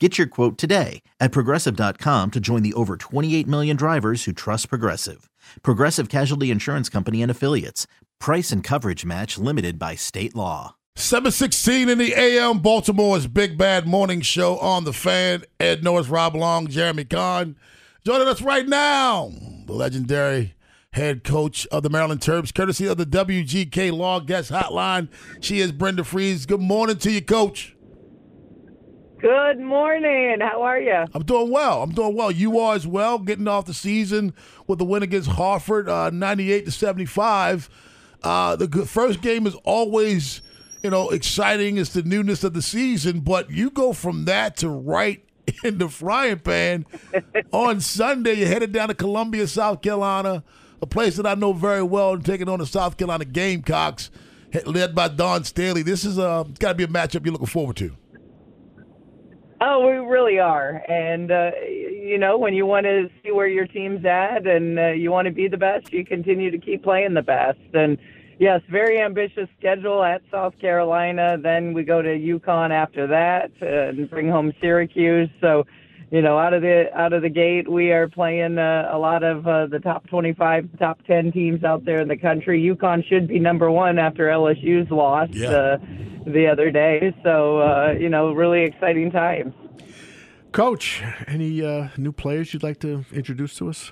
Get your quote today at progressive.com to join the over 28 million drivers who trust Progressive. Progressive Casualty Insurance Company and Affiliates. Price and coverage match limited by state law. 716 in the AM, Baltimore's Big Bad Morning Show on the fan. Ed Norris, Rob Long, Jeremy Kahn. Joining us right now, the legendary head coach of the Maryland Terps, courtesy of the WGK Law Guest Hotline. She is Brenda Frese. Good morning to you, coach. Good morning. How are you? I'm doing well. I'm doing well. You are as well, getting off the season with the win against Harvard, uh, 98 to 75. Uh, the first game is always, you know, exciting. It's the newness of the season, but you go from that to right in the frying pan. on Sunday, you're headed down to Columbia, South Carolina, a place that I know very well, and taking on the South Carolina Gamecocks, led by Dawn Staley. This is uh, got to be a matchup you're looking forward to. Oh, we really are. And, uh, you know, when you want to see where your team's at and uh, you want to be the best, you continue to keep playing the best. And, yes, very ambitious schedule at South Carolina. Then we go to UConn after that and bring home Syracuse. So, you know, out of the out of the gate, we are playing uh, a lot of uh, the top 25, top 10 teams out there in the country. UConn should be number one after LSU's loss yeah. uh, the other day. So, uh, you know, really exciting times. Coach, any uh, new players you'd like to introduce to us?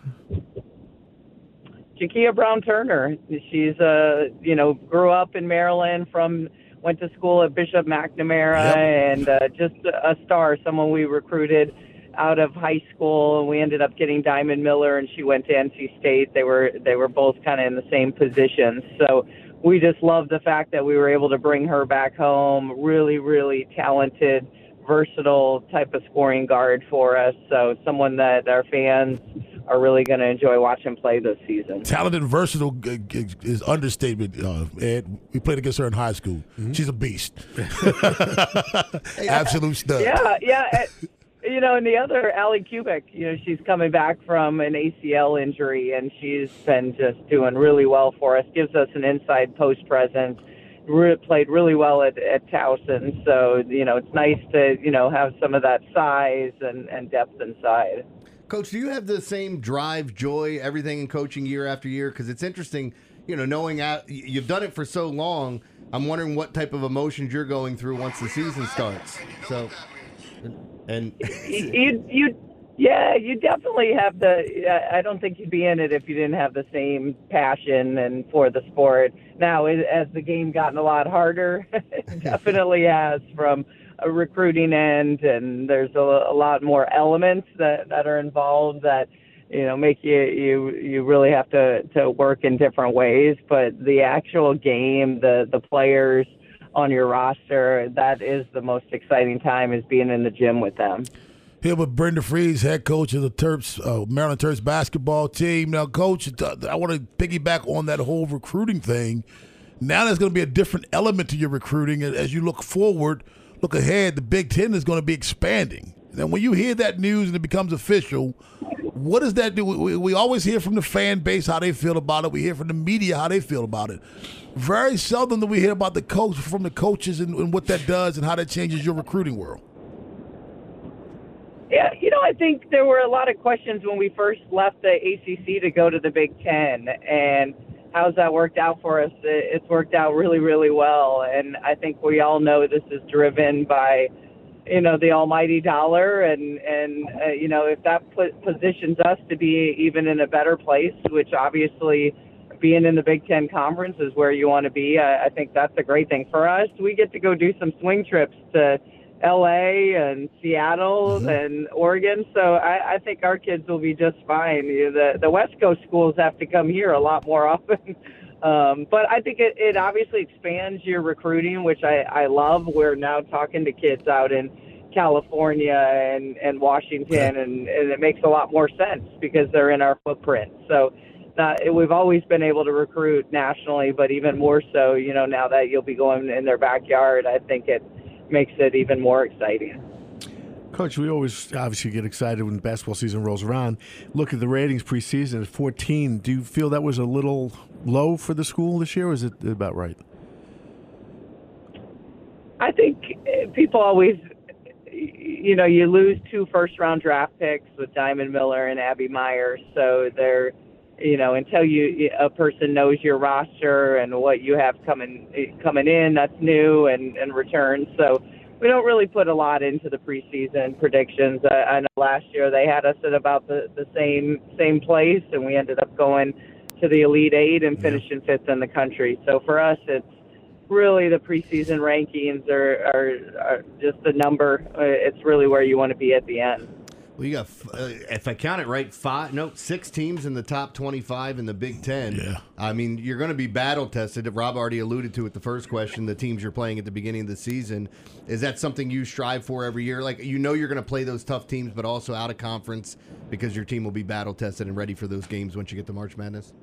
Jakia Brown Turner. She's uh, you know, grew up in Maryland from went to school at Bishop McNamara yep. and uh, just a star, someone we recruited out of high school, and we ended up getting Diamond Miller, and she went to NC State. They were they were both kind of in the same positions, so we just love the fact that we were able to bring her back home. Really, really talented, versatile type of scoring guard for us. So someone that our fans are really going to enjoy watching play this season. Talented, versatile is understatement. Uh, Ed, we played against her in high school. Mm-hmm. She's a beast. Absolute stud. Yeah, yeah you know, and the other, Allie Kubek, you know, she's coming back from an ACL injury, and she's been just doing really well for us. Gives us an inside post presence. Re- played really well at, at Towson, so you know, it's nice to you know have some of that size and, and depth inside. Coach, do you have the same drive, joy, everything in coaching year after year? Because it's interesting, you know, knowing out, you've done it for so long. I'm wondering what type of emotions you're going through once the season starts. So and you you yeah, you definitely have the. I don't think you'd be in it if you didn't have the same passion and for the sport. Now, as the game gotten a lot harder, It definitely has from a recruiting end, and there's a, a lot more elements that that are involved that you know make you you you really have to to work in different ways. But the actual game, the the players on your roster, that is the most exciting time is being in the gym with them. Here with Brenda Frese, head coach of the Terps, uh, Maryland Terps basketball team. Now, coach, I want to piggyback on that whole recruiting thing. Now there's going to be a different element to your recruiting as you look forward, look ahead. The Big Ten is going to be expanding. And when you hear that news and it becomes official, what does that do? We, we, always hear from the fan base how they feel about it. We hear from the media how they feel about it. Very seldom do we hear about the coach from the coaches and, and what that does and how that changes your recruiting world. Yeah, you know, I think there were a lot of questions when we first left the ACC to go to the Big Ten, and how's that worked out for us? It's worked out really, really well, and I think we all know this is driven by you know the almighty dollar and and uh, you know if that put, positions us to be even in a better place which obviously being in the Big Ten conference is where you want to be I, I think that's a great thing for us we get to go do some swing trips to LA and Seattle mm-hmm. and Oregon so I, I think our kids will be just fine the the West Coast schools have to come here a lot more often um, but I think it, it obviously expands your recruiting, which I, I love. We're now talking to kids out in California and, and Washington, and, and it makes a lot more sense because they're in our footprint. So uh, we've always been able to recruit nationally, but even more so, you know, now that you'll be going in their backyard, I think it makes it even more exciting. Coach, we always obviously get excited when basketball season rolls around. Look at the ratings preseason at 14. Do you feel that was a little low for the school this year, or is it about right? I think eh, people always, you know, you lose two first round draft picks with Diamond Miller and Abby Meyers, so they're, you know, until you a person knows your roster and what you have coming coming in, that's new and and returns. So we don't really put a lot into the preseason predictions. I, I know last year they had us at about the, the same same place, and we ended up going to the Elite Eight and finishing fifth in the country. So for us, it's really the preseason rankings are, are, are just a number. Uh, it's really where you want to be at the end. Well, you got, uh, if I count it right, five, no, six teams in the top 25 in the Big Ten. Yeah. I mean, you're going to be battle tested. Rob already alluded to it the first question, the teams you're playing at the beginning of the season. Is that something you strive for every year? Like, you know, you're going to play those tough teams, but also out of conference because your team will be battle tested and ready for those games once you get to March Madness?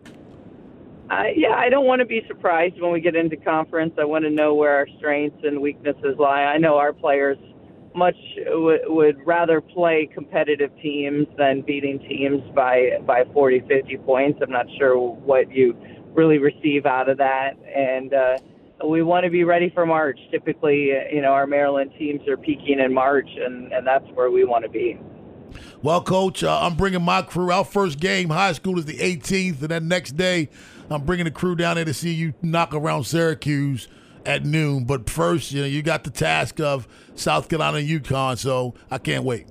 Uh, yeah, I don't want to be surprised when we get into conference. I want to know where our strengths and weaknesses lie. I know our players much w- would rather play competitive teams than beating teams by by 40 50 points. I'm not sure what you really receive out of that. And uh we want to be ready for march. Typically you know our maryland teams are peaking in march and and that's where we want to be. Well coach uh, i'm bringing my crew. Our first game high school is the 18th and then next day i'm bringing the crew down there to see you knock around syracuse at noon. But first, you know, you got the task of South Carolina and UConn, so I can't wait.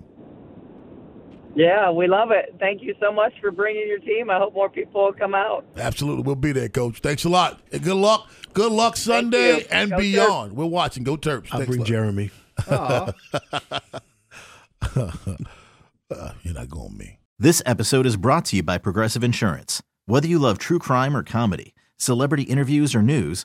Yeah, we love it. Thank you so much for bringing your team. I hope more people will come out. Absolutely, we'll be there, Coach. Thanks a lot. And good luck. Good luck Sunday and Go beyond. Terps. We're watching. Go Terps. I'll Thanks bring Jeremy. uh, you're not going me. This episode is brought to you by Progressive Insurance. Whether you love true crime or comedy, celebrity interviews or news